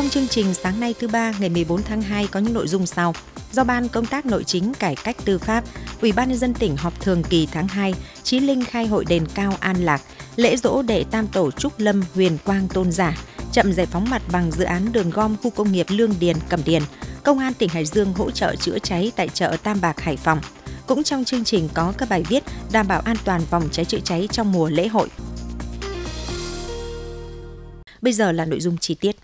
Trong chương trình sáng nay thứ ba ngày 14 tháng 2 có những nội dung sau. Do Ban Công tác Nội chính Cải cách Tư pháp, Ủy ban nhân dân tỉnh họp thường kỳ tháng 2, Chí Linh khai hội đền cao An Lạc, lễ dỗ đệ Tam Tổ Trúc Lâm Huyền Quang Tôn Giả, chậm giải phóng mặt bằng dự án đường gom khu công nghiệp Lương Điền Cẩm Điền, Công an tỉnh Hải Dương hỗ trợ chữa cháy tại chợ Tam Bạc Hải Phòng. Cũng trong chương trình có các bài viết đảm bảo an toàn phòng cháy chữa cháy trong mùa lễ hội. Bây giờ là nội dung chi tiết.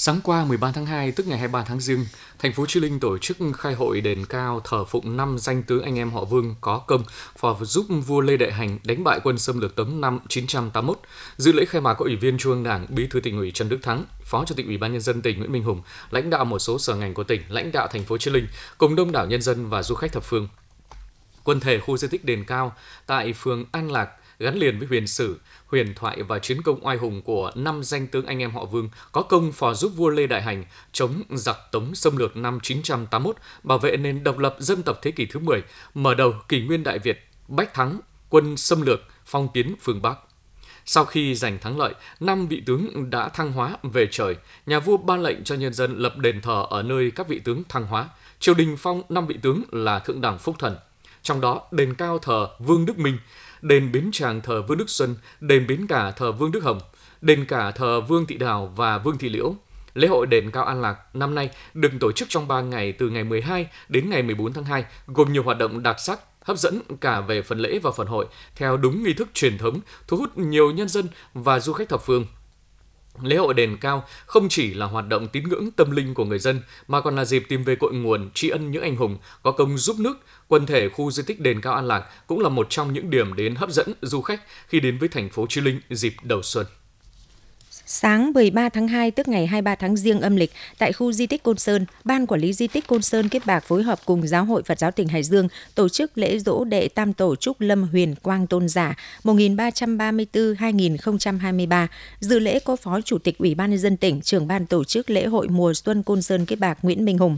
Sáng qua 13 tháng 2, tức ngày 23 tháng Giêng, thành phố Chí Linh tổ chức khai hội đền cao thờ phụng năm danh tướng anh em họ Vương có công và giúp vua Lê Đại Hành đánh bại quân xâm lược Tống năm 981. Dự lễ khai mạc có Ủy viên Trung ương Đảng, Bí thư tỉnh ủy Trần Đức Thắng, Phó Chủ tịch Ủy ban nhân dân tỉnh Nguyễn Minh Hùng, lãnh đạo một số sở ngành của tỉnh, lãnh đạo thành phố Chí Linh cùng đông đảo nhân dân và du khách thập phương. Quân thể khu di tích đền cao tại phường An Lạc gắn liền với huyền sử, huyền thoại và chiến công oai hùng của năm danh tướng anh em họ Vương có công phò giúp vua Lê Đại Hành chống giặc Tống xâm lược năm 981, bảo vệ nền độc lập dân tộc thế kỷ thứ 10, mở đầu kỷ nguyên Đại Việt, bách thắng, quân xâm lược, phong kiến phương Bắc. Sau khi giành thắng lợi, năm vị tướng đã thăng hóa về trời. Nhà vua ban lệnh cho nhân dân lập đền thờ ở nơi các vị tướng thăng hóa. Triều đình phong năm vị tướng là thượng đẳng phúc thần. Trong đó, đền cao thờ Vương Đức Minh, đền Bến Tràng thờ Vương Đức Xuân, đền Bến Cả thờ Vương Đức Hồng, đền Cả thờ Vương Thị Đào và Vương Thị Liễu. Lễ hội đền Cao An Lạc năm nay được tổ chức trong 3 ngày từ ngày 12 đến ngày 14 tháng 2, gồm nhiều hoạt động đặc sắc, hấp dẫn cả về phần lễ và phần hội theo đúng nghi thức truyền thống, thu hút nhiều nhân dân và du khách thập phương. Lễ hội đền cao không chỉ là hoạt động tín ngưỡng tâm linh của người dân, mà còn là dịp tìm về cội nguồn, tri ân những anh hùng có công giúp nước. Quần thể khu di tích đền cao An Lạc cũng là một trong những điểm đến hấp dẫn du khách khi đến với thành phố Chí Linh dịp đầu xuân. Sáng 13 tháng 2 tức ngày 23 tháng Giêng âm lịch tại khu di tích Côn Sơn, Ban Quản lý Di tích Côn Sơn kết bạc phối hợp cùng Giáo hội Phật giáo tỉnh Hải Dương tổ chức lễ dỗ đệ Tam Tổ Trúc Lâm Huyền Quang Tôn Giả 1334-2023. Dự lễ có Phó Chủ tịch Ủy ban nhân dân tỉnh, trưởng ban tổ chức lễ hội mùa xuân Côn Sơn kết bạc Nguyễn Minh Hùng.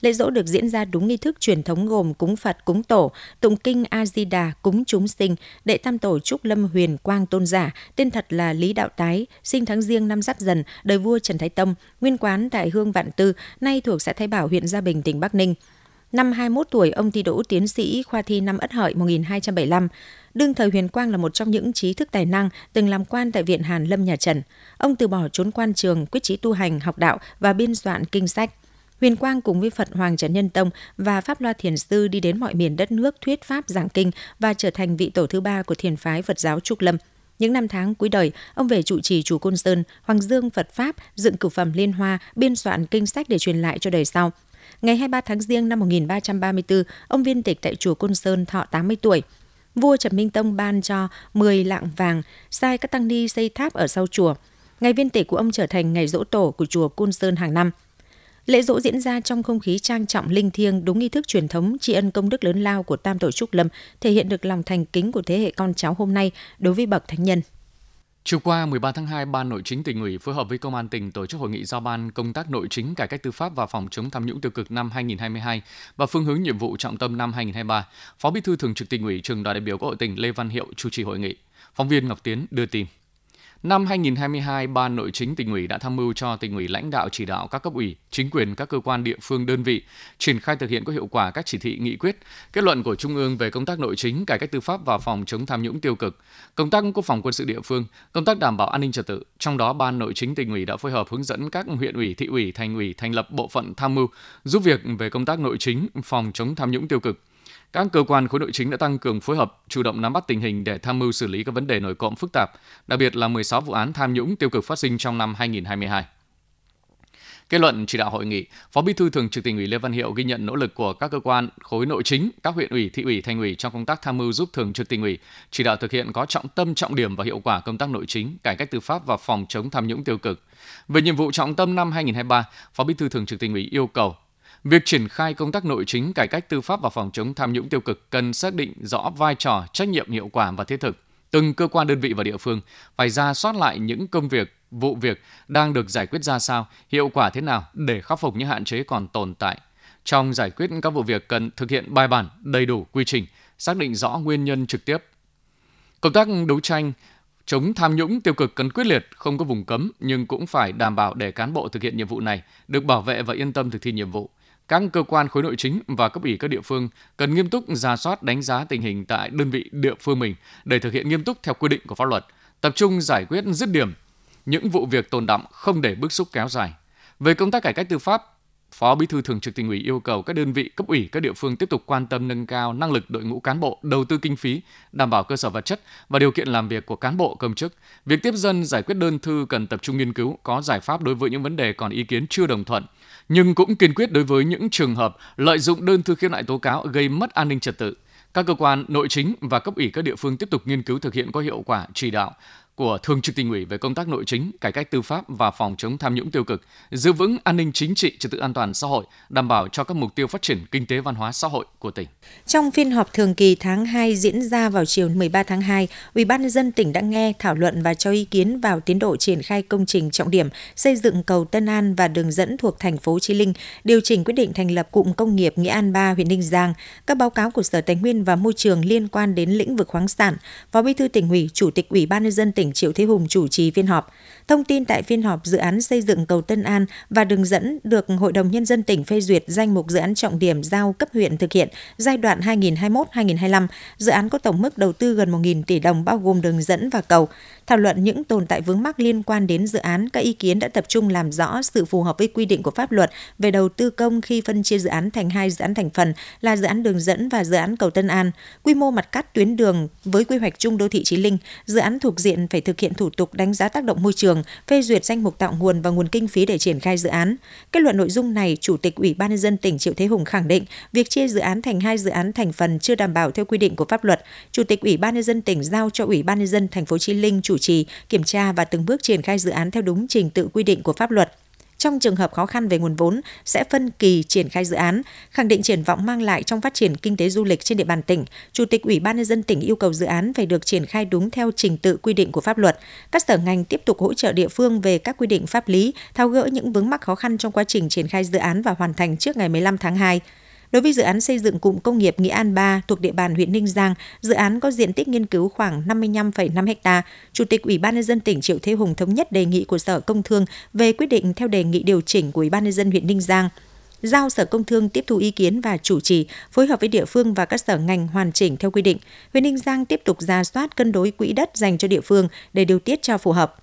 Lễ dỗ được diễn ra đúng nghi thức truyền thống gồm cúng Phật, cúng Tổ, tụng kinh A Di Đà, cúng chúng sinh, đệ tam tổ Trúc Lâm Huyền Quang Tôn giả, tên thật là Lý Đạo Tái, sinh tháng Giêng năm Giáp Dần, đời vua Trần Thái Tông, nguyên quán tại Hương Vạn Tư, nay thuộc xã Thái Bảo, huyện Gia Bình, tỉnh Bắc Ninh. Năm 21 tuổi, ông thi đỗ tiến sĩ khoa thi năm Ất Hợi 1275. Đương thời Huyền Quang là một trong những trí thức tài năng từng làm quan tại Viện Hàn Lâm nhà Trần. Ông từ bỏ trốn quan trường, quyết chí tu hành, học đạo và biên soạn kinh sách. Huyền Quang cùng với Phật Hoàng Trần Nhân Tông và Pháp Loa Thiền Sư đi đến mọi miền đất nước thuyết pháp giảng kinh và trở thành vị tổ thứ ba của thiền phái Phật giáo Trúc Lâm. Những năm tháng cuối đời, ông về trụ trì chùa Côn Sơn, Hoàng Dương Phật Pháp, dựng cửu phẩm liên hoa, biên soạn kinh sách để truyền lại cho đời sau. Ngày 23 tháng Giêng năm 1334, ông viên tịch tại chùa Côn Sơn thọ 80 tuổi. Vua Trần Minh Tông ban cho 10 lạng vàng, sai các tăng ni xây tháp ở sau chùa. Ngày viên tịch của ông trở thành ngày dỗ tổ của chùa Côn Sơn hàng năm. Lễ dỗ diễn ra trong không khí trang trọng linh thiêng, đúng nghi thức truyền thống tri ân công đức lớn lao của Tam Tổ Trúc Lâm, thể hiện được lòng thành kính của thế hệ con cháu hôm nay đối với bậc thánh nhân. Chiều qua 13 tháng 2, Ban Nội chính tỉnh ủy phối hợp với Công an tỉnh tổ chức hội nghị giao ban công tác nội chính cải cách tư pháp và phòng chống tham nhũng tiêu cực năm 2022 và phương hướng nhiệm vụ trọng tâm năm 2023. Phó Bí thư Thường trực tỉnh ủy, trường đoàn đại biểu Quốc hội tỉnh Lê Văn Hiệu chủ trì hội nghị. Phóng viên Ngọc Tiến đưa tin. Năm 2022, Ban Nội chính tỉnh ủy đã tham mưu cho tỉnh ủy lãnh đạo chỉ đạo các cấp ủy, chính quyền các cơ quan địa phương đơn vị triển khai thực hiện có hiệu quả các chỉ thị nghị quyết, kết luận của Trung ương về công tác nội chính, cải cách tư pháp và phòng chống tham nhũng tiêu cực, công tác quốc phòng quân sự địa phương, công tác đảm bảo an ninh trật tự. Trong đó, Ban Nội chính tỉnh ủy đã phối hợp hướng dẫn các huyện ủy, thị ủy, thành ủy thành lập bộ phận tham mưu giúp việc về công tác nội chính, phòng chống tham nhũng tiêu cực các cơ quan khối nội chính đã tăng cường phối hợp, chủ động nắm bắt tình hình để tham mưu xử lý các vấn đề nổi cộng phức tạp, đặc biệt là 16 vụ án tham nhũng tiêu cực phát sinh trong năm 2022. Kết luận chỉ đạo hội nghị, Phó Bí thư Thường trực tỉnh ủy Lê Văn Hiệu ghi nhận nỗ lực của các cơ quan khối nội chính, các huyện ủy, thị ủy, thành ủy trong công tác tham mưu giúp Thường trực tỉnh ủy chỉ đạo thực hiện có trọng tâm, trọng điểm và hiệu quả công tác nội chính, cải cách tư pháp và phòng chống tham nhũng tiêu cực. Về nhiệm vụ trọng tâm năm 2023, Phó Bí thư Thường trực tỉnh ủy yêu cầu Việc triển khai công tác nội chính, cải cách tư pháp và phòng chống tham nhũng tiêu cực cần xác định rõ vai trò, trách nhiệm hiệu quả và thiết thực. Từng cơ quan đơn vị và địa phương phải ra soát lại những công việc, vụ việc đang được giải quyết ra sao, hiệu quả thế nào để khắc phục những hạn chế còn tồn tại. Trong giải quyết các vụ việc cần thực hiện bài bản, đầy đủ quy trình, xác định rõ nguyên nhân trực tiếp. Công tác đấu tranh Chống tham nhũng tiêu cực cần quyết liệt, không có vùng cấm nhưng cũng phải đảm bảo để cán bộ thực hiện nhiệm vụ này được bảo vệ và yên tâm thực thi nhiệm vụ. Các cơ quan khối nội chính và cấp ủy các địa phương cần nghiêm túc ra soát đánh giá tình hình tại đơn vị địa phương mình để thực hiện nghiêm túc theo quy định của pháp luật, tập trung giải quyết dứt điểm những vụ việc tồn đọng không để bức xúc kéo dài. Về công tác cải cách tư pháp, Phó Bí thư Thường trực Tỉnh ủy yêu cầu các đơn vị cấp ủy các địa phương tiếp tục quan tâm nâng cao năng lực đội ngũ cán bộ, đầu tư kinh phí, đảm bảo cơ sở vật chất và điều kiện làm việc của cán bộ công chức. Việc tiếp dân giải quyết đơn thư cần tập trung nghiên cứu có giải pháp đối với những vấn đề còn ý kiến chưa đồng thuận, nhưng cũng kiên quyết đối với những trường hợp lợi dụng đơn thư khiếu nại tố cáo gây mất an ninh trật tự. Các cơ quan, nội chính và cấp ủy các địa phương tiếp tục nghiên cứu thực hiện có hiệu quả chỉ đạo của Thường trực Tỉnh ủy về công tác nội chính, cải cách tư pháp và phòng chống tham nhũng tiêu cực, giữ vững an ninh chính trị, trật tự an toàn xã hội, đảm bảo cho các mục tiêu phát triển kinh tế văn hóa xã hội của tỉnh. Trong phiên họp thường kỳ tháng 2 diễn ra vào chiều 13 tháng 2, Ủy ban nhân dân tỉnh đã nghe, thảo luận và cho ý kiến vào tiến độ triển khai công trình trọng điểm xây dựng cầu Tân An và đường dẫn thuộc thành phố Chí Linh, điều chỉnh quyết định thành lập cụm công nghiệp Nghĩa An 3 huyện Ninh Giang, các báo cáo của Sở Tài nguyên và Môi trường liên quan đến lĩnh vực khoáng sản. Phó Bí thư tỉnh ủy, Chủ tịch Ủy ban nhân dân tỉnh tỉnh Triệu Thế Hùng chủ trì phiên họp. Thông tin tại phiên họp dự án xây dựng cầu Tân An và đường dẫn được Hội đồng Nhân dân tỉnh phê duyệt danh mục dự án trọng điểm giao cấp huyện thực hiện giai đoạn 2021-2025. Dự án có tổng mức đầu tư gần 1.000 tỷ đồng bao gồm đường dẫn và cầu. Thảo luận những tồn tại vướng mắc liên quan đến dự án, các ý kiến đã tập trung làm rõ sự phù hợp với quy định của pháp luật về đầu tư công khi phân chia dự án thành hai dự án thành phần là dự án đường dẫn và dự án cầu Tân An. Quy mô mặt cắt tuyến đường với quy hoạch chung đô thị Chí Linh, dự án thuộc diện phải thực hiện thủ tục đánh giá tác động môi trường, phê duyệt danh mục tạo nguồn và nguồn kinh phí để triển khai dự án. Kết luận nội dung này, Chủ tịch Ủy ban nhân dân tỉnh Triệu Thế Hùng khẳng định việc chia dự án thành hai dự án thành phần chưa đảm bảo theo quy định của pháp luật. Chủ tịch Ủy ban nhân dân tỉnh giao cho Ủy ban nhân dân thành phố Chí Linh chủ trì, kiểm tra và từng bước triển khai dự án theo đúng trình tự quy định của pháp luật. Trong trường hợp khó khăn về nguồn vốn, sẽ phân kỳ triển khai dự án, khẳng định triển vọng mang lại trong phát triển kinh tế du lịch trên địa bàn tỉnh. Chủ tịch Ủy ban nhân dân tỉnh yêu cầu dự án phải được triển khai đúng theo trình tự quy định của pháp luật. Các sở ngành tiếp tục hỗ trợ địa phương về các quy định pháp lý, tháo gỡ những vướng mắc khó khăn trong quá trình triển khai dự án và hoàn thành trước ngày 15 tháng 2. Đối với dự án xây dựng cụm công nghiệp Nghĩa An 3 thuộc địa bàn huyện Ninh Giang, dự án có diện tích nghiên cứu khoảng 55,5 ha. Chủ tịch Ủy ban nhân dân tỉnh Triệu Thế Hùng thống nhất đề nghị của Sở Công Thương về quyết định theo đề nghị điều chỉnh của Ủy ban nhân dân huyện Ninh Giang giao Sở Công Thương tiếp thu ý kiến và chủ trì, phối hợp với địa phương và các sở ngành hoàn chỉnh theo quy định. Huyện Ninh Giang tiếp tục ra soát cân đối quỹ đất dành cho địa phương để điều tiết cho phù hợp.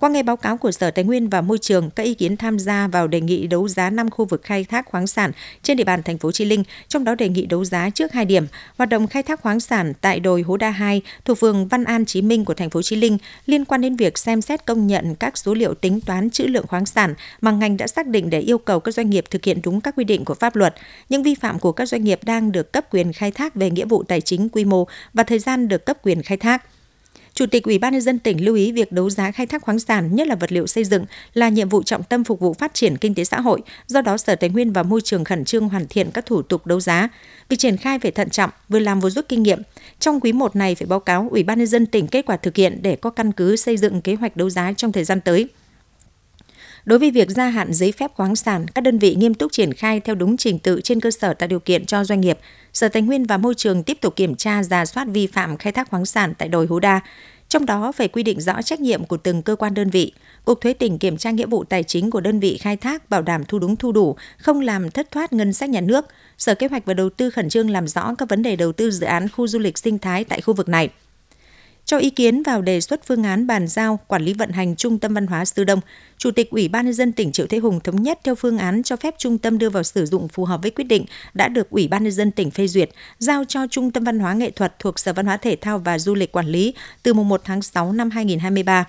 Qua nghe báo cáo của Sở Tài nguyên và Môi trường, các ý kiến tham gia vào đề nghị đấu giá 5 khu vực khai thác khoáng sản trên địa bàn thành phố Chi Linh, trong đó đề nghị đấu giá trước hai điểm. Hoạt động khai thác khoáng sản tại đồi Hố Đa 2 thuộc phường Văn An Chí Minh của thành phố Chi Linh liên quan đến việc xem xét công nhận các số liệu tính toán trữ lượng khoáng sản mà ngành đã xác định để yêu cầu các doanh nghiệp thực hiện đúng các quy định của pháp luật. Những vi phạm của các doanh nghiệp đang được cấp quyền khai thác về nghĩa vụ tài chính quy mô và thời gian được cấp quyền khai thác. Chủ tịch Ủy ban nhân dân tỉnh lưu ý việc đấu giá khai thác khoáng sản, nhất là vật liệu xây dựng là nhiệm vụ trọng tâm phục vụ phát triển kinh tế xã hội, do đó Sở Tài nguyên và Môi trường khẩn trương hoàn thiện các thủ tục đấu giá. Việc triển khai phải thận trọng, vừa làm vừa rút kinh nghiệm. Trong quý 1 này phải báo cáo Ủy ban nhân dân tỉnh kết quả thực hiện để có căn cứ xây dựng kế hoạch đấu giá trong thời gian tới. Đối với việc gia hạn giấy phép khoáng sản, các đơn vị nghiêm túc triển khai theo đúng trình tự trên cơ sở tạo điều kiện cho doanh nghiệp. Sở Tài nguyên và Môi trường tiếp tục kiểm tra giả soát vi phạm khai thác khoáng sản tại đồi hú Đa, trong đó phải quy định rõ trách nhiệm của từng cơ quan đơn vị. Cục Thuế tỉnh kiểm tra nghĩa vụ tài chính của đơn vị khai thác bảo đảm thu đúng thu đủ, không làm thất thoát ngân sách nhà nước. Sở Kế hoạch và Đầu tư khẩn trương làm rõ các vấn đề đầu tư dự án khu du lịch sinh thái tại khu vực này cho ý kiến vào đề xuất phương án bàn giao quản lý vận hành Trung tâm Văn hóa Sư Đông, Chủ tịch Ủy ban nhân dân tỉnh Triệu Thế Hùng thống nhất theo phương án cho phép trung tâm đưa vào sử dụng phù hợp với quyết định đã được Ủy ban nhân dân tỉnh phê duyệt, giao cho Trung tâm Văn hóa Nghệ thuật thuộc Sở Văn hóa Thể thao và Du lịch quản lý từ mùng 1 tháng 6 năm 2023.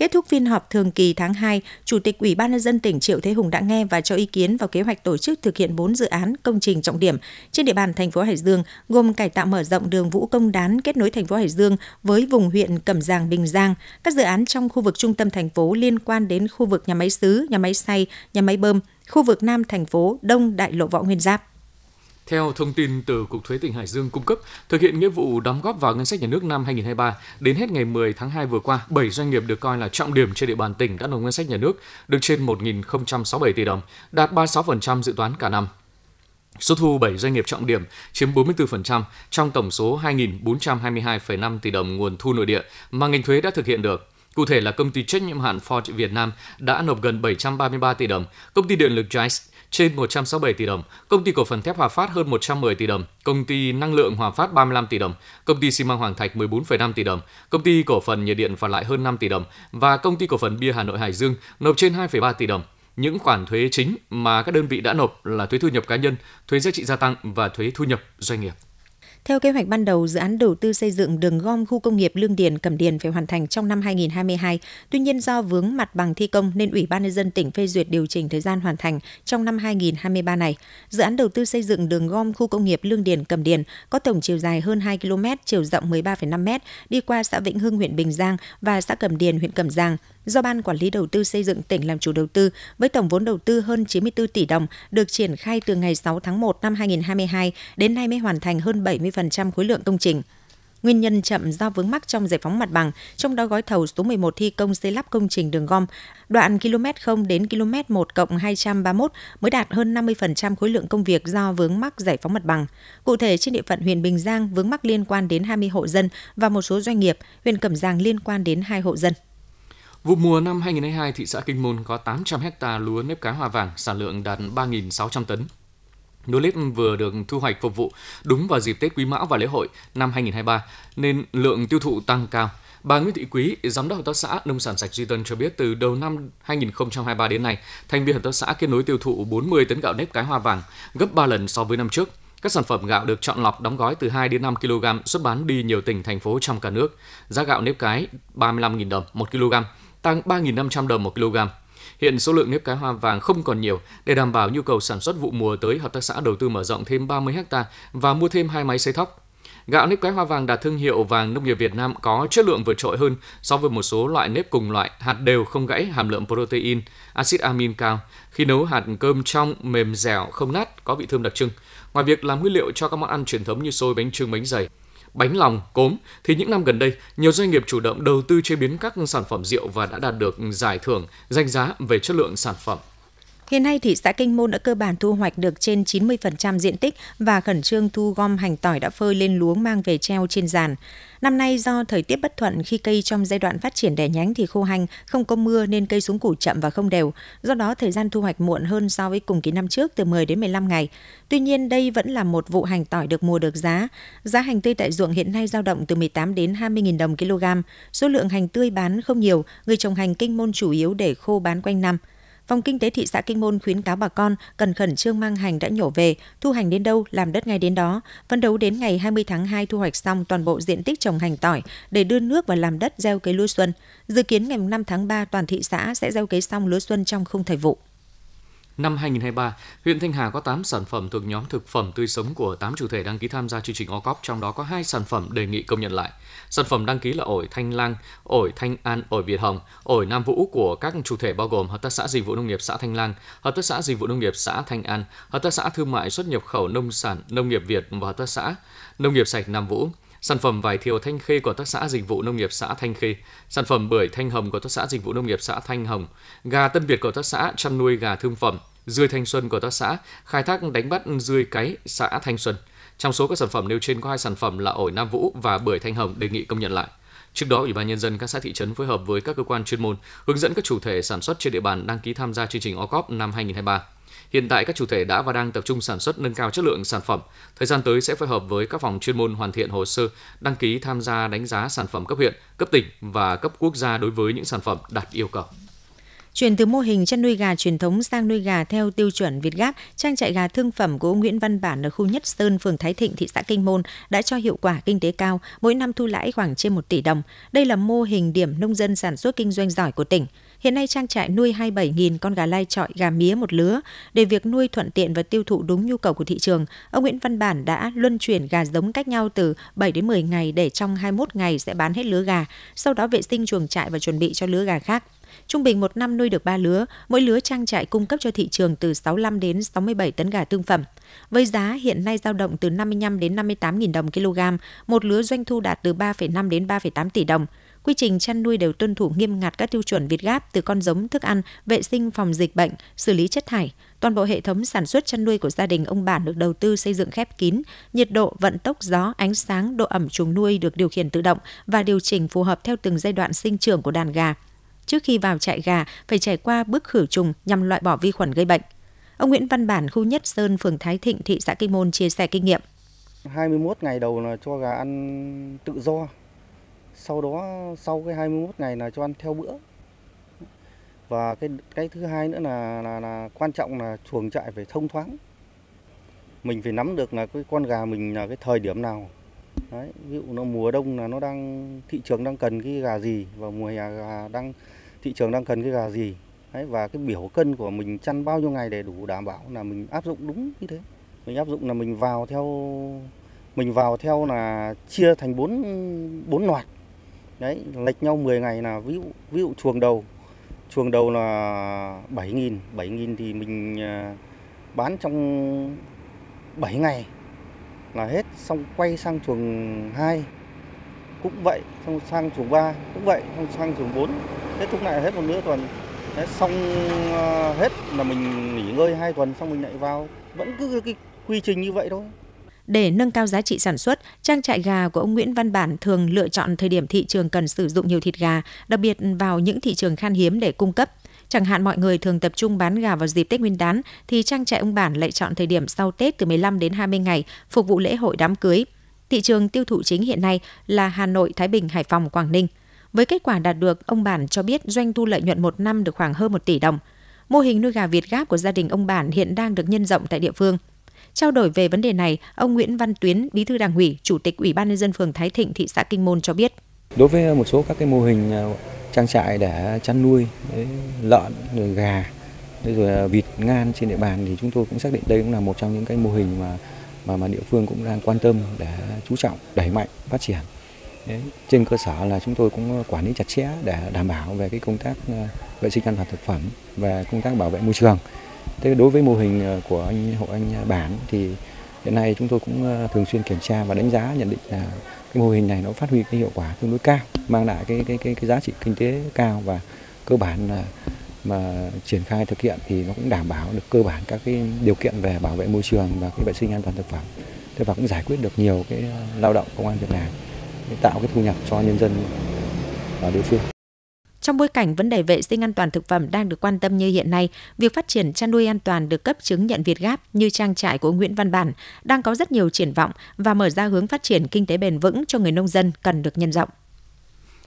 Kết thúc phiên họp thường kỳ tháng 2, Chủ tịch Ủy ban nhân dân tỉnh Triệu Thế Hùng đã nghe và cho ý kiến vào kế hoạch tổ chức thực hiện 4 dự án công trình trọng điểm trên địa bàn thành phố Hải Dương, gồm cải tạo mở rộng đường Vũ Công Đán kết nối thành phố Hải Dương với vùng huyện Cẩm Giàng, Bình Giang, các dự án trong khu vực trung tâm thành phố liên quan đến khu vực nhà máy xứ, nhà máy xay, nhà máy bơm, khu vực Nam thành phố, Đông Đại lộ Võ Nguyên Giáp. Theo thông tin từ Cục Thuế tỉnh Hải Dương cung cấp, thực hiện nghĩa vụ đóng góp vào ngân sách nhà nước năm 2023, đến hết ngày 10 tháng 2 vừa qua, 7 doanh nghiệp được coi là trọng điểm trên địa bàn tỉnh đã nộp ngân sách nhà nước được trên 1.067 tỷ đồng, đạt 36% dự toán cả năm. Số thu 7 doanh nghiệp trọng điểm chiếm 44% trong tổng số 2.422,5 tỷ đồng nguồn thu nội địa mà ngành thuế đã thực hiện được. Cụ thể là công ty trách nhiệm hạn Ford Việt Nam đã nộp gần 733 tỷ đồng, công ty điện lực Jice trên 167 tỷ đồng, công ty cổ phần thép Hòa Phát hơn 110 tỷ đồng, công ty năng lượng Hòa Phát 35 tỷ đồng, công ty xi măng Hoàng Thạch 14,5 tỷ đồng, công ty cổ phần nhiệt điện phạt lại hơn 5 tỷ đồng và công ty cổ phần bia Hà Nội Hải Dương nộp trên 2,3 tỷ đồng. Những khoản thuế chính mà các đơn vị đã nộp là thuế thu nhập cá nhân, thuế giá trị gia tăng và thuế thu nhập doanh nghiệp. Theo kế hoạch ban đầu, dự án đầu tư xây dựng đường gom khu công nghiệp Lương Điền Cẩm Điền phải hoàn thành trong năm 2022. Tuy nhiên do vướng mặt bằng thi công nên Ủy ban nhân dân tỉnh phê duyệt điều chỉnh thời gian hoàn thành trong năm 2023 này. Dự án đầu tư xây dựng đường gom khu công nghiệp Lương Điền Cẩm Điền có tổng chiều dài hơn 2 km, chiều rộng 13,5 m, đi qua xã Vĩnh Hưng huyện Bình Giang và xã Cẩm Điền huyện Cẩm Giang do Ban Quản lý Đầu tư xây dựng tỉnh làm chủ đầu tư với tổng vốn đầu tư hơn 94 tỷ đồng, được triển khai từ ngày 6 tháng 1 năm 2022 đến nay mới hoàn thành hơn 70% 70% khối lượng công trình. Nguyên nhân chậm do vướng mắc trong giải phóng mặt bằng, trong đó gói thầu số 11 thi công xây lắp công trình đường gom, đoạn km 0 đến km 1 cộng 231 mới đạt hơn 50% khối lượng công việc do vướng mắc giải phóng mặt bằng. Cụ thể, trên địa phận huyện Bình Giang vướng mắc liên quan đến 20 hộ dân và một số doanh nghiệp, huyện Cẩm Giang liên quan đến 2 hộ dân. Vụ mùa năm 2022, thị xã Kinh Môn có 800 hecta lúa nếp cá hoa vàng, sản lượng đạt 3.600 tấn. Lúa lít vừa được thu hoạch phục vụ đúng vào dịp Tết Quý Mão và lễ hội năm 2023 nên lượng tiêu thụ tăng cao. Bà Nguyễn Thị Quý, giám đốc hợp tác xã nông sản sạch Duy Tân cho biết từ đầu năm 2023 đến nay, thành viên hợp tác xã kết nối tiêu thụ 40 tấn gạo nếp cái hoa vàng, gấp 3 lần so với năm trước. Các sản phẩm gạo được chọn lọc đóng gói từ 2 đến 5 kg xuất bán đi nhiều tỉnh thành phố trong cả nước. Giá gạo nếp cái 35.000 đồng 1 kg, tăng 3.500 đồng 1 kg. Hiện số lượng nếp cá hoa vàng không còn nhiều để đảm bảo nhu cầu sản xuất vụ mùa tới hợp tác xã đầu tư mở rộng thêm 30 ha và mua thêm hai máy sấy thóc. Gạo nếp cái hoa vàng đạt thương hiệu vàng nông nghiệp Việt Nam có chất lượng vượt trội hơn so với một số loại nếp cùng loại, hạt đều không gãy, hàm lượng protein, axit amin cao. Khi nấu hạt cơm trong, mềm dẻo, không nát, có vị thơm đặc trưng. Ngoài việc làm nguyên liệu cho các món ăn truyền thống như xôi, bánh trưng, bánh dày, bánh lòng, cốm thì những năm gần đây, nhiều doanh nghiệp chủ động đầu tư chế biến các sản phẩm rượu và đã đạt được giải thưởng danh giá về chất lượng sản phẩm. Hiện nay, thị xã Kinh Môn đã cơ bản thu hoạch được trên 90% diện tích và khẩn trương thu gom hành tỏi đã phơi lên luống mang về treo trên giàn. Năm nay do thời tiết bất thuận khi cây trong giai đoạn phát triển đẻ nhánh thì khô hành, không có mưa nên cây xuống củ chậm và không đều. Do đó thời gian thu hoạch muộn hơn so với cùng kỳ năm trước từ 10 đến 15 ngày. Tuy nhiên đây vẫn là một vụ hành tỏi được mùa được giá. Giá hành tươi tại ruộng hiện nay dao động từ 18 đến 20.000 đồng kg. Số lượng hành tươi bán không nhiều, người trồng hành kinh môn chủ yếu để khô bán quanh năm. Phòng Kinh tế thị xã Kinh Môn khuyến cáo bà con cần khẩn trương mang hành đã nhổ về, thu hành đến đâu làm đất ngay đến đó. Phấn đấu đến ngày 20 tháng 2 thu hoạch xong toàn bộ diện tích trồng hành tỏi để đưa nước và làm đất gieo cấy lúa xuân. Dự kiến ngày 5 tháng 3 toàn thị xã sẽ gieo cấy xong lúa xuân trong khung thời vụ. Năm 2023, huyện Thanh Hà có 8 sản phẩm thuộc nhóm thực phẩm tươi sống của 8 chủ thể đăng ký tham gia chương trình OCOP, trong đó có 2 sản phẩm đề nghị công nhận lại. Sản phẩm đăng ký là ổi Thanh Lang, ổi Thanh An, ổi Việt Hồng, ổi Nam Vũ của các chủ thể bao gồm Hợp tác xã Dịch vụ Nông nghiệp xã Thanh Lang, Hợp tác xã Dịch vụ Nông nghiệp xã Thanh An, Hợp tác xã Thương mại xuất nhập khẩu nông sản Nông nghiệp Việt và Hợp tác xã Nông nghiệp sạch Nam Vũ. Sản phẩm vải thiều Thanh Khê của tác xã Dịch vụ Nông nghiệp xã Thanh Khê, sản phẩm bưởi Thanh Hồng của tác xã Dịch vụ Nông nghiệp xã Thanh Hồng, gà Tân Việt của tác xã chăn nuôi gà thương phẩm, dươi Thanh Xuân của tác xã khai thác đánh bắt dươi cái xã Thanh Xuân. Trong số các sản phẩm nêu trên có hai sản phẩm là ổi Nam Vũ và bưởi Thanh Hồng đề nghị công nhận lại. Trước đó, Ủy ban nhân dân các xã thị trấn phối hợp với các cơ quan chuyên môn hướng dẫn các chủ thể sản xuất trên địa bàn đăng ký tham gia chương trình OCOP năm 2023. Hiện tại các chủ thể đã và đang tập trung sản xuất nâng cao chất lượng sản phẩm. Thời gian tới sẽ phối hợp với các phòng chuyên môn hoàn thiện hồ sơ đăng ký tham gia đánh giá sản phẩm cấp huyện, cấp tỉnh và cấp quốc gia đối với những sản phẩm đạt yêu cầu. Chuyển từ mô hình chăn nuôi gà truyền thống sang nuôi gà theo tiêu chuẩn Việt Gáp, trang trại gà thương phẩm của ông Nguyễn Văn Bản ở khu Nhất Sơn, phường Thái Thịnh, thị xã Kinh Môn đã cho hiệu quả kinh tế cao, mỗi năm thu lãi khoảng trên 1 tỷ đồng. Đây là mô hình điểm nông dân sản xuất kinh doanh giỏi của tỉnh. Hiện nay trang trại nuôi 27.000 con gà lai trọi gà mía một lứa. Để việc nuôi thuận tiện và tiêu thụ đúng nhu cầu của thị trường, ông Nguyễn Văn Bản đã luân chuyển gà giống cách nhau từ 7 đến 10 ngày để trong 21 ngày sẽ bán hết lứa gà, sau đó vệ sinh chuồng trại và chuẩn bị cho lứa gà khác. Trung bình một năm nuôi được 3 lứa, mỗi lứa trang trại cung cấp cho thị trường từ 65 đến 67 tấn gà thương phẩm. Với giá hiện nay dao động từ 55 đến 58 000 đồng kg, một lứa doanh thu đạt từ 3,5 đến 3,8 tỷ đồng. Quy trình chăn nuôi đều tuân thủ nghiêm ngặt các tiêu chuẩn Việt Gáp từ con giống thức ăn, vệ sinh phòng dịch bệnh, xử lý chất thải. Toàn bộ hệ thống sản xuất chăn nuôi của gia đình ông Bản được đầu tư xây dựng khép kín, nhiệt độ, vận tốc gió, ánh sáng, độ ẩm chuồng nuôi được điều khiển tự động và điều chỉnh phù hợp theo từng giai đoạn sinh trưởng của đàn gà. Trước khi vào trại gà, phải trải qua bước khử trùng nhằm loại bỏ vi khuẩn gây bệnh. Ông Nguyễn Văn Bản, khu Nhất Sơn, phường Thái Thịnh, thị xã Kinh Môn chia sẻ kinh nghiệm. 21 ngày đầu là cho gà ăn tự do. Sau đó sau cái 21 ngày là cho ăn theo bữa. Và cái cái thứ hai nữa là là, là quan trọng là chuồng trại phải thông thoáng. Mình phải nắm được là cái con gà mình là cái thời điểm nào. Đấy, ví dụ nó mùa đông là nó đang thị trường đang cần cái gà gì và mùa hè gà đang thị trường đang cần cái gà gì. Đấy, và cái biểu cân của mình chăn bao nhiêu ngày để đủ đảm bảo là mình áp dụng đúng như thế? Mình áp dụng là mình vào theo mình vào theo là chia thành bốn bốn loạt. Đấy lệch nhau 10 ngày là ví dụ ví dụ chuồng đầu chuồng đầu là 7.000 7.000 thì mình à, bán trong 7 ngày là hết xong quay sang chuồng 2 cũng vậy xong sang chuồng 3 cũng vậy xong sang chuồng 4 kết thúc lại hết một nửa tuần đấy, xong ờ, hết là mình nghỉ ngơi hai tuần xong mình lại vào vẫn cứ cái quy trình như vậy thôi. Để nâng cao giá trị sản xuất, trang trại gà của ông Nguyễn Văn Bản thường lựa chọn thời điểm thị trường cần sử dụng nhiều thịt gà, đặc biệt vào những thị trường khan hiếm để cung cấp. Chẳng hạn mọi người thường tập trung bán gà vào dịp Tết Nguyên đán, thì trang trại ông Bản lại chọn thời điểm sau Tết từ 15 đến 20 ngày, phục vụ lễ hội đám cưới. Thị trường tiêu thụ chính hiện nay là Hà Nội, Thái Bình, Hải Phòng, Quảng Ninh. Với kết quả đạt được, ông Bản cho biết doanh thu lợi nhuận một năm được khoảng hơn 1 tỷ đồng. Mô hình nuôi gà Việt Gáp của gia đình ông Bản hiện đang được nhân rộng tại địa phương. Trao đổi về vấn đề này, ông Nguyễn Văn Tuyến, Bí thư Đảng ủy, Chủ tịch Ủy ban nhân dân phường Thái Thịnh, thị xã Kinh Môn cho biết. Đối với một số các cái mô hình à, trang trại để chăn nuôi lợn, rồi gà, rồi à, vịt ngan trên địa bàn thì chúng tôi cũng xác định đây cũng là một trong những cái mô hình mà mà mà địa phương cũng đang quan tâm để chú trọng đẩy mạnh phát triển. Đấy, trên cơ sở là chúng tôi cũng ờ, quản lý chặt chẽ để đảm bảo về cái công tác ờ, vệ sinh an toàn thực phẩm và công tác bảo vệ môi trường. Thế đối với mô hình ờ, của anh hộ anh bản thì hiện nay chúng tôi cũng thường xuyên kiểm tra và đánh giá nhận định là cái mô hình này nó phát huy cái hiệu quả tương đối cao, mang lại cái cái cái, cái giá trị kinh tế cao và cơ bản là mà triển khai thực hiện thì nó cũng đảm bảo được cơ bản các cái điều kiện về bảo vệ môi trường và cái vệ sinh an toàn thực phẩm. Thế và cũng giải quyết được nhiều cái ờ, lao động công an việc làm, tạo cái thu nhập cho nhân dân ở địa phương. Trong bối cảnh vấn đề vệ sinh an toàn thực phẩm đang được quan tâm như hiện nay, việc phát triển chăn nuôi an toàn được cấp chứng nhận Việt Gáp như trang trại của Nguyễn Văn Bản đang có rất nhiều triển vọng và mở ra hướng phát triển kinh tế bền vững cho người nông dân cần được nhân rộng.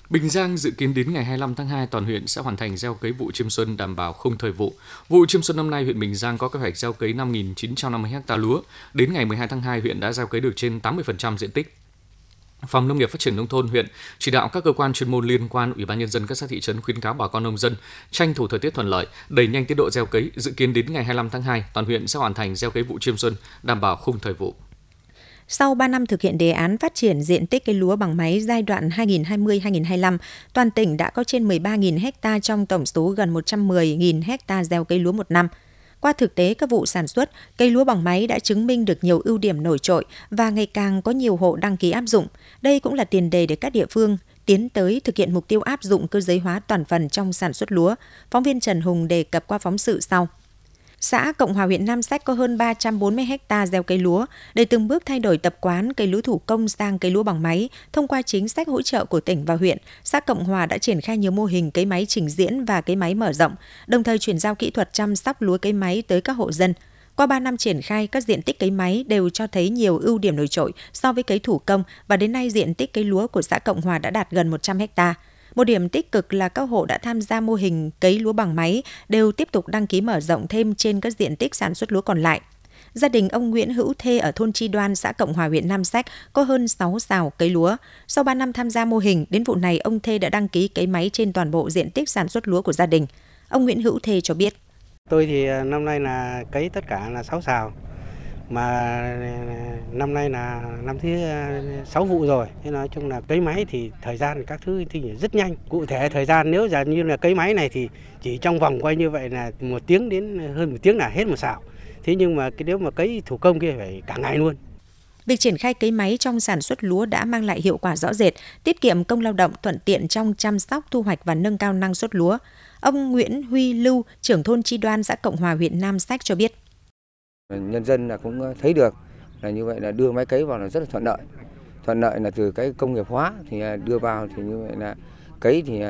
Bình Giang dự kiến đến ngày 25 tháng 2 toàn huyện sẽ hoàn thành gieo cấy vụ chiêm xuân đảm bảo không thời vụ. Vụ chiêm xuân năm nay huyện Bình Giang có kế hoạch gieo cấy 5.950 ha lúa. Đến ngày 12 tháng 2 huyện đã gieo cấy được trên 80% diện tích. Phòng Nông nghiệp Phát triển nông thôn huyện chỉ đạo các cơ quan chuyên môn liên quan, Ủy ban nhân dân các xã thị trấn khuyến cáo bà con nông dân tranh thủ thời tiết thuận lợi, đẩy nhanh tiến độ gieo cấy, dự kiến đến ngày 25 tháng 2, toàn huyện sẽ hoàn thành gieo cấy vụ chiêm xuân, đảm bảo khung thời vụ. Sau 3 năm thực hiện đề án phát triển diện tích cây lúa bằng máy giai đoạn 2020-2025, toàn tỉnh đã có trên 13.000 ha trong tổng số gần 110.000 ha gieo cây lúa một năm – qua thực tế các vụ sản xuất, cây lúa bằng máy đã chứng minh được nhiều ưu điểm nổi trội và ngày càng có nhiều hộ đăng ký áp dụng. Đây cũng là tiền đề để các địa phương tiến tới thực hiện mục tiêu áp dụng cơ giới hóa toàn phần trong sản xuất lúa. Phóng viên Trần Hùng đề cập qua phóng sự sau. Xã Cộng Hòa huyện Nam Sách có hơn 340 ha gieo cây lúa để từng bước thay đổi tập quán cây lúa thủ công sang cây lúa bằng máy. Thông qua chính sách hỗ trợ của tỉnh và huyện, xã Cộng Hòa đã triển khai nhiều mô hình cấy máy trình diễn và cấy máy mở rộng, đồng thời chuyển giao kỹ thuật chăm sóc lúa cấy máy tới các hộ dân. Qua 3 năm triển khai, các diện tích cấy máy đều cho thấy nhiều ưu điểm nổi trội so với cấy thủ công và đến nay diện tích cấy lúa của xã Cộng Hòa đã đạt gần 100 hectare. Một điểm tích cực là các hộ đã tham gia mô hình cấy lúa bằng máy đều tiếp tục đăng ký mở rộng thêm trên các diện tích sản xuất lúa còn lại. Gia đình ông Nguyễn Hữu Thê ở thôn Tri Đoan, xã Cộng Hòa, huyện Nam Sách có hơn 6 xào cấy lúa. Sau 3 năm tham gia mô hình, đến vụ này ông Thê đã đăng ký cấy máy trên toàn bộ diện tích sản xuất lúa của gia đình. Ông Nguyễn Hữu Thê cho biết. Tôi thì à, năm nay là cấy tất cả là 6 xào mà à, năm nay là năm thứ à, sáu vụ rồi thế nói chung là cấy máy thì thời gian các thứ thì rất nhanh cụ thể thời gian nếu giả như là cấy máy này thì chỉ trong vòng quay như vậy là một tiếng đến hơn một tiếng là hết một xào thế nhưng mà cái nếu mà cấy thủ công kia phải cả ngày luôn Việc triển khai cấy máy trong sản xuất lúa đã mang lại hiệu quả rõ rệt, tiết kiệm công lao động, thuận tiện trong chăm sóc, thu hoạch và nâng cao năng suất lúa. Ông Nguyễn Huy Lưu, trưởng thôn Chi Đoan, xã Cộng Hòa, huyện Nam Sách cho biết. Nhân dân là cũng thấy được là như vậy là đưa máy cấy vào là rất là thuận lợi. Thuận lợi là từ cái công nghiệp hóa thì đưa vào thì như vậy là cấy thì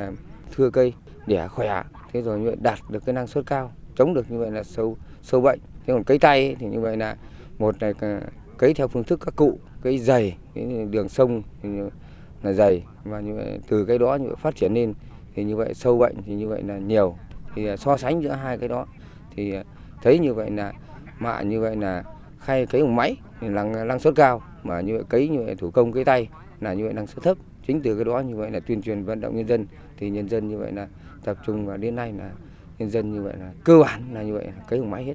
thưa cây, đẻ khỏe, thế rồi như vậy đạt được cái năng suất cao, chống được như vậy là sâu sâu bệnh. Thế còn cấy tay thì như vậy là một là cấy theo phương thức các cụ cấy dày cái đường sông thì là dày và như vậy từ cái đó như vậy phát triển lên thì như vậy sâu bệnh thì như vậy là nhiều thì so sánh giữa hai cái đó thì thấy như vậy là mạ như vậy là khay cấy bằng máy thì năng năng suất cao. Mà như vậy cấy như vậy thủ công cấy tay là như vậy năng suất thấp. Chính từ cái đó như vậy là tuyên truyền vận động nhân dân. Thì nhân dân như vậy là tập trung và đến nay là nhân dân như vậy là cơ bản là như vậy cấy bằng máy hết.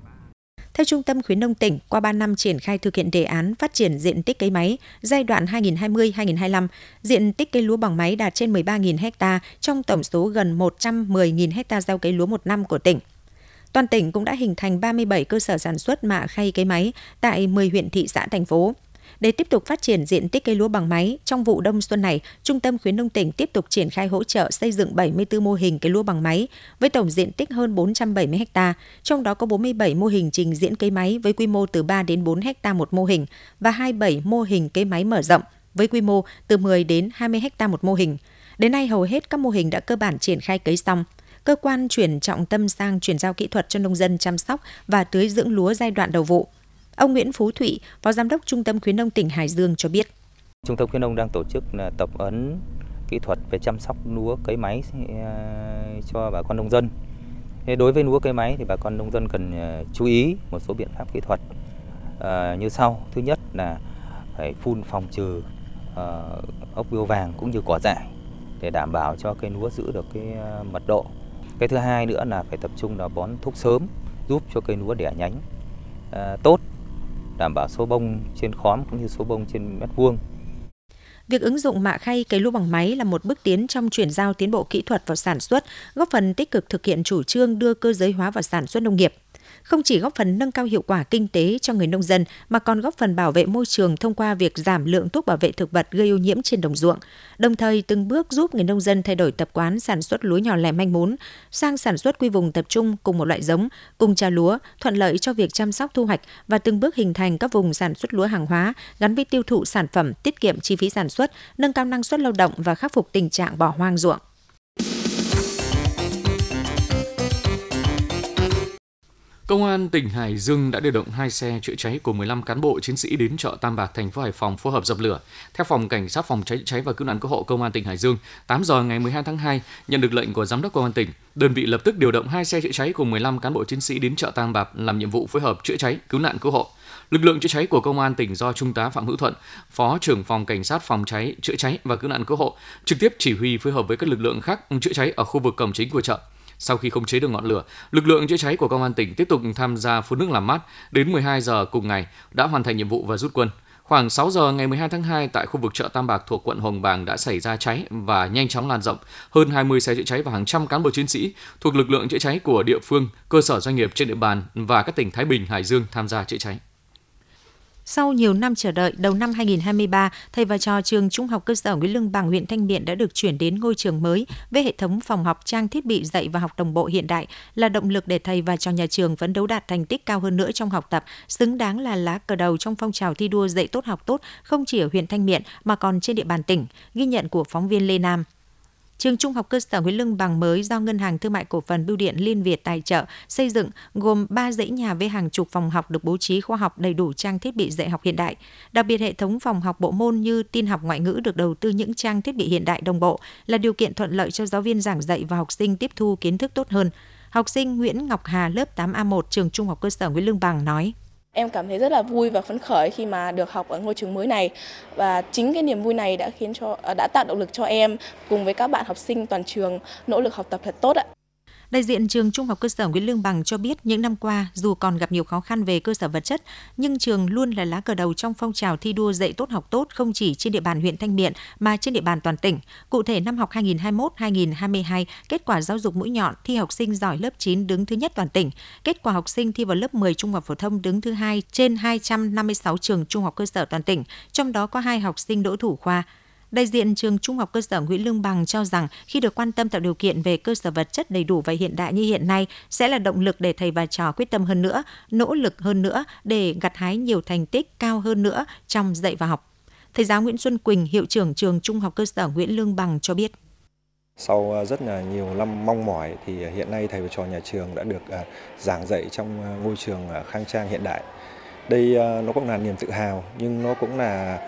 Theo Trung tâm khuyến nông tỉnh, qua 3 năm triển khai thực hiện đề án phát triển diện tích cây máy giai đoạn 2020-2025, diện tích cây lúa bằng máy đạt trên 13.000 ha trong tổng số gần 110.000 ha gieo cấy lúa một năm của tỉnh. Toàn tỉnh cũng đã hình thành 37 cơ sở sản xuất mạ khay cây máy tại 10 huyện thị xã thành phố. Để tiếp tục phát triển diện tích cây lúa bằng máy, trong vụ đông xuân này, Trung tâm khuyến nông tỉnh tiếp tục triển khai hỗ trợ xây dựng 74 mô hình cây lúa bằng máy với tổng diện tích hơn 470 ha, trong đó có 47 mô hình trình diễn cây máy với quy mô từ 3 đến 4 ha một mô hình và 27 mô hình cây máy mở rộng với quy mô từ 10 đến 20 ha một mô hình. Đến nay hầu hết các mô hình đã cơ bản triển khai cấy xong. Cơ quan chuyển trọng tâm sang chuyển giao kỹ thuật cho nông dân chăm sóc và tưới dưỡng lúa giai đoạn đầu vụ. Ông Nguyễn Phú Thụy, Phó Giám đốc Trung tâm khuyến nông tỉnh Hải Dương cho biết. Trung tâm khuyến nông đang tổ chức là tập huấn kỹ thuật về chăm sóc lúa cấy máy ờ, cho bà con nông dân. Đối với lúa cấy máy thì bà con nông dân cần ờ, chú ý một số biện pháp kỹ thuật ờ, như sau. Thứ nhất là phải phun phòng trừ ốc biêu vàng cũng như cỏ dại để đảm bảo cho cây lúa giữ được cái mật độ. Cái thứ hai nữa là phải tập trung là bón thuốc sớm giúp cho cây lúa đẻ nhánh à, tốt đảm bảo số bông trên khóm cũng như số bông trên mét vuông. Việc ứng dụng mạ khay cấy lúa bằng máy là một bước tiến trong chuyển giao tiến bộ kỹ thuật vào sản xuất, góp phần tích cực thực hiện chủ trương đưa cơ giới hóa vào sản xuất nông nghiệp không chỉ góp phần nâng cao hiệu quả kinh tế cho người nông dân mà còn góp phần bảo vệ môi trường thông qua việc giảm lượng thuốc bảo vệ thực vật gây ô nhiễm trên đồng ruộng, đồng thời từng bước giúp người nông dân thay đổi tập quán sản xuất lúa nhỏ lẻ manh mún sang sản xuất quy vùng tập trung cùng một loại giống, cùng trà lúa, thuận lợi cho việc chăm sóc thu hoạch và từng bước hình thành các vùng sản xuất lúa hàng hóa gắn với tiêu thụ sản phẩm, tiết kiệm chi phí sản xuất, nâng cao năng suất lao động và khắc phục tình trạng bỏ hoang ruộng. Công an tỉnh Hải Dương đã điều động hai xe chữa cháy của 15 cán bộ chiến sĩ đến chợ Tam Bạc, thành phố Hải Phòng phối hợp dập lửa. Theo phòng cảnh sát phòng cháy cháy và cứu nạn cứu hộ Công an tỉnh Hải Dương, 8 giờ ngày 12 tháng 2, nhận được lệnh của giám đốc công an tỉnh, đơn vị lập tức điều động hai xe chữa cháy cùng 15 cán bộ chiến sĩ đến chợ Tam Bạc làm nhiệm vụ phối hợp chữa cháy, cứu nạn cứu hộ. Lực lượng chữa cháy của công an tỉnh do Trung tá Phạm Hữu Thuận, Phó trưởng phòng cảnh sát phòng cháy, chữa cháy và cứu nạn cứu hộ trực tiếp chỉ huy phối hợp với các lực lượng khác chữa cháy ở khu vực cổng chính của chợ. Sau khi khống chế được ngọn lửa, lực lượng chữa cháy của công an tỉnh tiếp tục tham gia phun nước làm mát. Đến 12 giờ cùng ngày đã hoàn thành nhiệm vụ và rút quân. Khoảng 6 giờ ngày 12 tháng 2 tại khu vực chợ Tam Bạc thuộc quận Hồng Bàng đã xảy ra cháy và nhanh chóng lan rộng. Hơn 20 xe chữa cháy và hàng trăm cán bộ chiến sĩ thuộc lực lượng chữa cháy của địa phương, cơ sở doanh nghiệp trên địa bàn và các tỉnh Thái Bình, Hải Dương tham gia chữa cháy. Sau nhiều năm chờ đợi, đầu năm 2023, thầy và trò trường Trung học cơ sở Nguyễn Lương Bằng, huyện Thanh Miện đã được chuyển đến ngôi trường mới với hệ thống phòng học trang thiết bị dạy và học đồng bộ hiện đại là động lực để thầy và trò nhà trường phấn đấu đạt thành tích cao hơn nữa trong học tập, xứng đáng là lá cờ đầu trong phong trào thi đua dạy tốt học tốt không chỉ ở huyện Thanh Miện mà còn trên địa bàn tỉnh, ghi nhận của phóng viên Lê Nam. Trường Trung học cơ sở Nguyễn Lương Bằng mới do Ngân hàng Thương mại Cổ phần Bưu điện Liên Việt tài trợ, xây dựng gồm 3 dãy nhà với hàng chục phòng học được bố trí khoa học đầy đủ trang thiết bị dạy học hiện đại. Đặc biệt, hệ thống phòng học bộ môn như tin học ngoại ngữ được đầu tư những trang thiết bị hiện đại đồng bộ là điều kiện thuận lợi cho giáo viên giảng dạy và học sinh tiếp thu kiến thức tốt hơn. Học sinh Nguyễn Ngọc Hà, lớp 8A1 trường Trung học cơ sở Nguyễn Lương Bằng nói. Em cảm thấy rất là vui và phấn khởi khi mà được học ở ngôi trường mới này và chính cái niềm vui này đã khiến cho à, đã tạo động lực cho em cùng với các bạn học sinh toàn trường nỗ lực học tập thật tốt ạ. Đại diện trường Trung học cơ sở Nguyễn Lương Bằng cho biết những năm qua, dù còn gặp nhiều khó khăn về cơ sở vật chất, nhưng trường luôn là lá cờ đầu trong phong trào thi đua dạy tốt học tốt không chỉ trên địa bàn huyện Thanh Miện mà trên địa bàn toàn tỉnh. Cụ thể năm học 2021-2022, kết quả giáo dục mũi nhọn thi học sinh giỏi lớp 9 đứng thứ nhất toàn tỉnh. Kết quả học sinh thi vào lớp 10 trung học phổ thông đứng thứ hai trên 256 trường trung học cơ sở toàn tỉnh, trong đó có hai học sinh đỗ thủ khoa. Đại diện trường Trung học cơ sở Nguyễn Lương Bằng cho rằng khi được quan tâm tạo điều kiện về cơ sở vật chất đầy đủ và hiện đại như hiện nay sẽ là động lực để thầy và trò quyết tâm hơn nữa, nỗ lực hơn nữa để gặt hái nhiều thành tích cao hơn nữa trong dạy và học. Thầy giáo Nguyễn Xuân Quỳnh, hiệu trưởng trường Trung học cơ sở Nguyễn Lương Bằng cho biết. Sau à, rất là nhiều năm mong mỏi thì à, hiện nay thầy và trò nhà trường đã được à, giảng dạy trong ngôi trường khang trang hiện đại. Đây nó cũng là niềm tự hào nhưng nó cũng là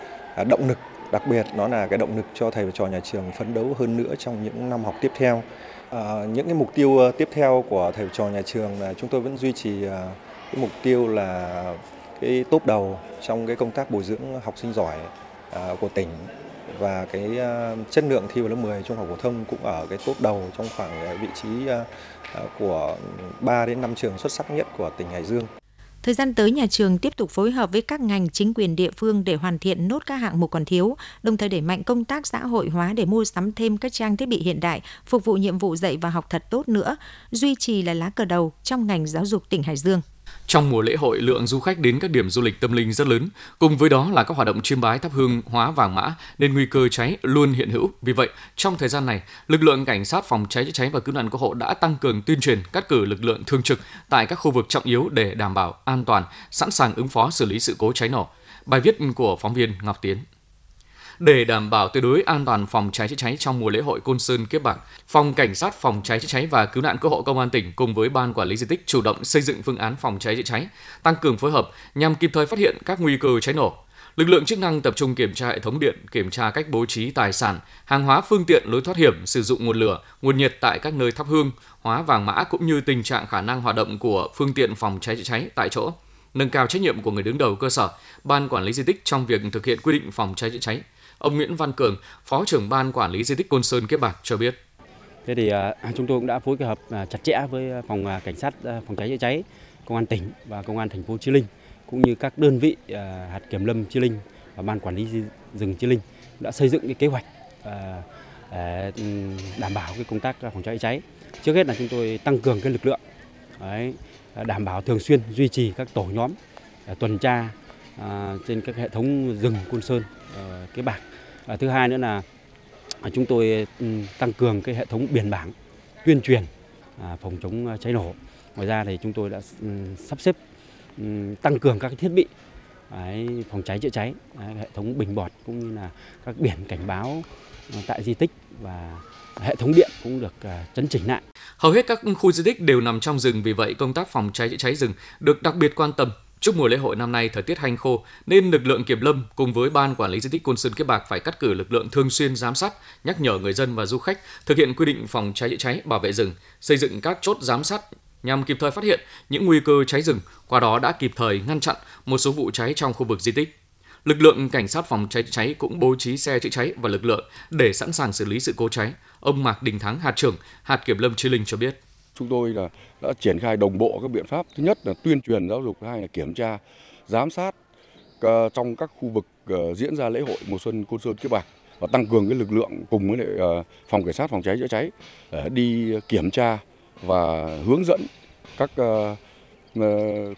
động lực đặc biệt nó là cái động lực cho thầy và trò nhà trường phấn đấu hơn nữa trong những năm học tiếp theo. À, những cái mục tiêu ờ, tiếp theo của thầy và trò nhà trường là chúng tôi vẫn duy trì ờ, cái mục tiêu là cái tốt đầu trong cái công tác bồi dưỡng học sinh giỏi à, của tỉnh và cái chất lượng thi vào lớp 10 trung học phổ thông cũng ở cái tốt đầu trong khoảng vị trí của 3 đến 5 trường xuất sắc nhất của tỉnh Hải Dương. Thời gian tới, nhà trường tiếp tục phối hợp với các ngành chính quyền địa phương để hoàn thiện nốt các hạng mục còn thiếu, đồng thời đẩy mạnh công tác xã hội hóa để mua sắm thêm các trang thiết bị hiện đại, phục vụ nhiệm vụ dạy và học thật tốt nữa, duy trì là lá cờ đầu trong ngành giáo dục tỉnh Hải Dương. Trong mùa lễ hội, lượng du khách đến các điểm du lịch tâm linh rất lớn, cùng với đó là các hoạt động chiêm bái thắp hương hóa vàng mã nên nguy cơ cháy luôn hiện hữu. Vì vậy, trong thời gian này, lực lượng cảnh sát phòng cháy chữa cháy và cứu nạn cứu hộ đã tăng cường tuyên truyền, cắt cử lực lượng thường trực tại các khu vực trọng yếu để đảm bảo an toàn, sẵn sàng ứng phó xử lý sự cố cháy nổ. Bài viết của phóng viên Ngọc Tiến. Để đảm bảo tuyệt đối an toàn phòng cháy chữa cháy trong mùa lễ hội Côn Sơn Kiếp Bạc, Phòng Cảnh sát Phòng cháy chữa cháy và Cứu nạn cứu hộ Công an tỉnh cùng với Ban Quản lý di tích chủ động xây dựng phương án phòng cháy chữa cháy, tăng cường phối hợp nhằm kịp thời phát hiện các nguy cơ cháy nổ. Lực lượng chức năng tập trung kiểm tra hệ thống điện, kiểm tra cách bố trí tài sản, hàng hóa phương tiện lối thoát hiểm, sử dụng nguồn lửa, nguồn nhiệt tại các nơi thắp hương, hóa vàng mã cũng như tình trạng khả năng hoạt động của phương tiện phòng cháy chữa cháy tại chỗ nâng cao trách nhiệm của người đứng đầu cơ sở, ban quản lý di tích trong việc thực hiện quy định phòng cháy chữa cháy, Ông Nguyễn Văn Cường, Phó trưởng ban quản lý di tích Côn Sơn Kiếp Bạc cho biết. Thế thì à, chúng tôi cũng đã phối hợp à, chặt chẽ với à, phòng cảnh sát phòng cháy chữa cháy, công an tỉnh và công an thành phố Chí Linh cũng như các đơn vị hạt kiểm lâm Chí Linh và ban quản lý rừng Chí Linh đã xây dựng cái kế hoạch đảm bảo cái công tác phòng cháy chữa cháy. Trước hết là chúng tôi tăng cường cái lực lượng đấy, đảm bảo thường xuyên duy trì các tổ nhóm tuần tra trên các hệ thống rừng Côn Sơn, Ờ, cái bảng và thứ hai nữa là à, chúng tôi ừ, tăng cường cái hệ thống biển bảng tuyên truyền à, phòng chống à, cháy nổ. Ngoài ra thì chúng tôi đã ừ, sắp xếp ừ, tăng cường các thiết bị phòng cháy chữa cháy, hệ thống bình bọt cũng như là các biển cảnh báo à, tại di tích và hệ thống điện cũng được chấn chỉnh lại. Hầu hết các khu di tích đều nằm trong rừng, vì vậy công tác phòng cháy chữa cháy rừng được đặc biệt quan tâm Trước mùa lễ hội năm nay thời tiết hanh khô nên lực lượng kiểm lâm cùng với ban quản lý di tích Côn Sơn Kiếp Bạc phải cắt cử lực lượng thường xuyên giám sát, nhắc nhở người dân và du khách thực hiện quy định phòng cháy chữa cháy, bảo vệ rừng, xây dựng các chốt giám sát nhằm kịp thời phát hiện những nguy cơ cháy rừng, qua đó đã kịp thời ngăn chặn một số vụ cháy trong khu vực di tích. Lực lượng cảnh sát phòng cháy chữa cháy cũng bố trí xe chữa cháy và lực lượng để sẵn sàng xử lý sự cố cháy. Ông Mạc Đình Thắng, hạt trưởng hạt kiểm lâm Chi Linh cho biết chúng tôi là, đã triển khai đồng bộ các biện pháp. Thứ nhất là tuyên truyền giáo dục thứ hai là kiểm tra, giám sát ờ, trong các khu vực ờ, diễn ra lễ hội mùa xuân côn sơn kiếp bạc và tăng cường cái lực lượng cùng với lại ờ, phòng cảnh sát phòng cháy chữa cháy để đi kiểm tra và hướng dẫn các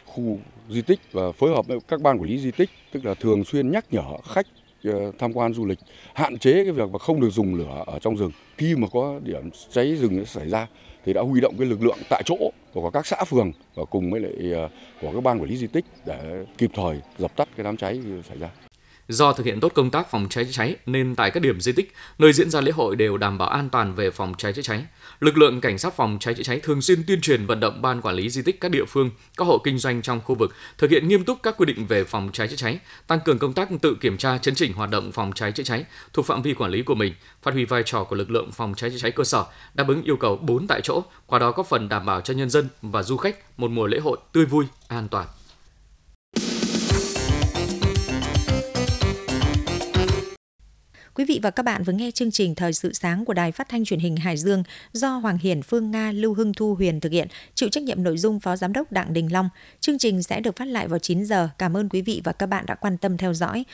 khu di tích và phối hợp với các ban quản lý di tích, tức là thường xuyên nhắc nhở khách Ờ, tham quan du lịch, hạn chế cái việc mà không được dùng lửa ở trong rừng khi mà có điểm cháy rừng xảy ra thì đã huy động cái lực lượng tại chỗ của các xã phường và cùng với lại ờ, của các ban quản lý di tích để kịp thời dập tắt cái đám cháy xảy ra. Do thực hiện tốt công tác phòng cháy chữa cháy nên tại các điểm di tích, nơi diễn ra lễ hội đều đảm bảo an toàn về phòng cháy chữa cháy. Lực lượng cảnh sát phòng cháy chữa cháy thường xuyên tuyên truyền vận động ban quản lý di tích các địa phương, các hộ kinh doanh trong khu vực thực hiện nghiêm túc các quy định về phòng cháy chữa cháy, tăng cường công tác tự kiểm tra chấn chỉnh hoạt động phòng cháy chữa cháy thuộc phạm vi quản lý của mình, phát huy vai trò của lực lượng phòng cháy chữa cháy cơ sở, đáp ứng yêu cầu 4 tại chỗ, qua đó góp phần đảm bảo cho nhân dân và du khách một mùa lễ hội tươi vui, an toàn. Quý vị và các bạn vừa nghe chương trình Thời sự sáng của Đài Phát thanh Truyền hình Hải Dương do Hoàng Hiển, Phương Nga, Lưu Hưng Thu Huyền thực hiện, chịu trách nhiệm nội dung Phó Giám đốc Đặng Đình Long. Chương trình sẽ được phát lại vào 9 giờ. Cảm ơn quý vị và các bạn đã quan tâm theo dõi.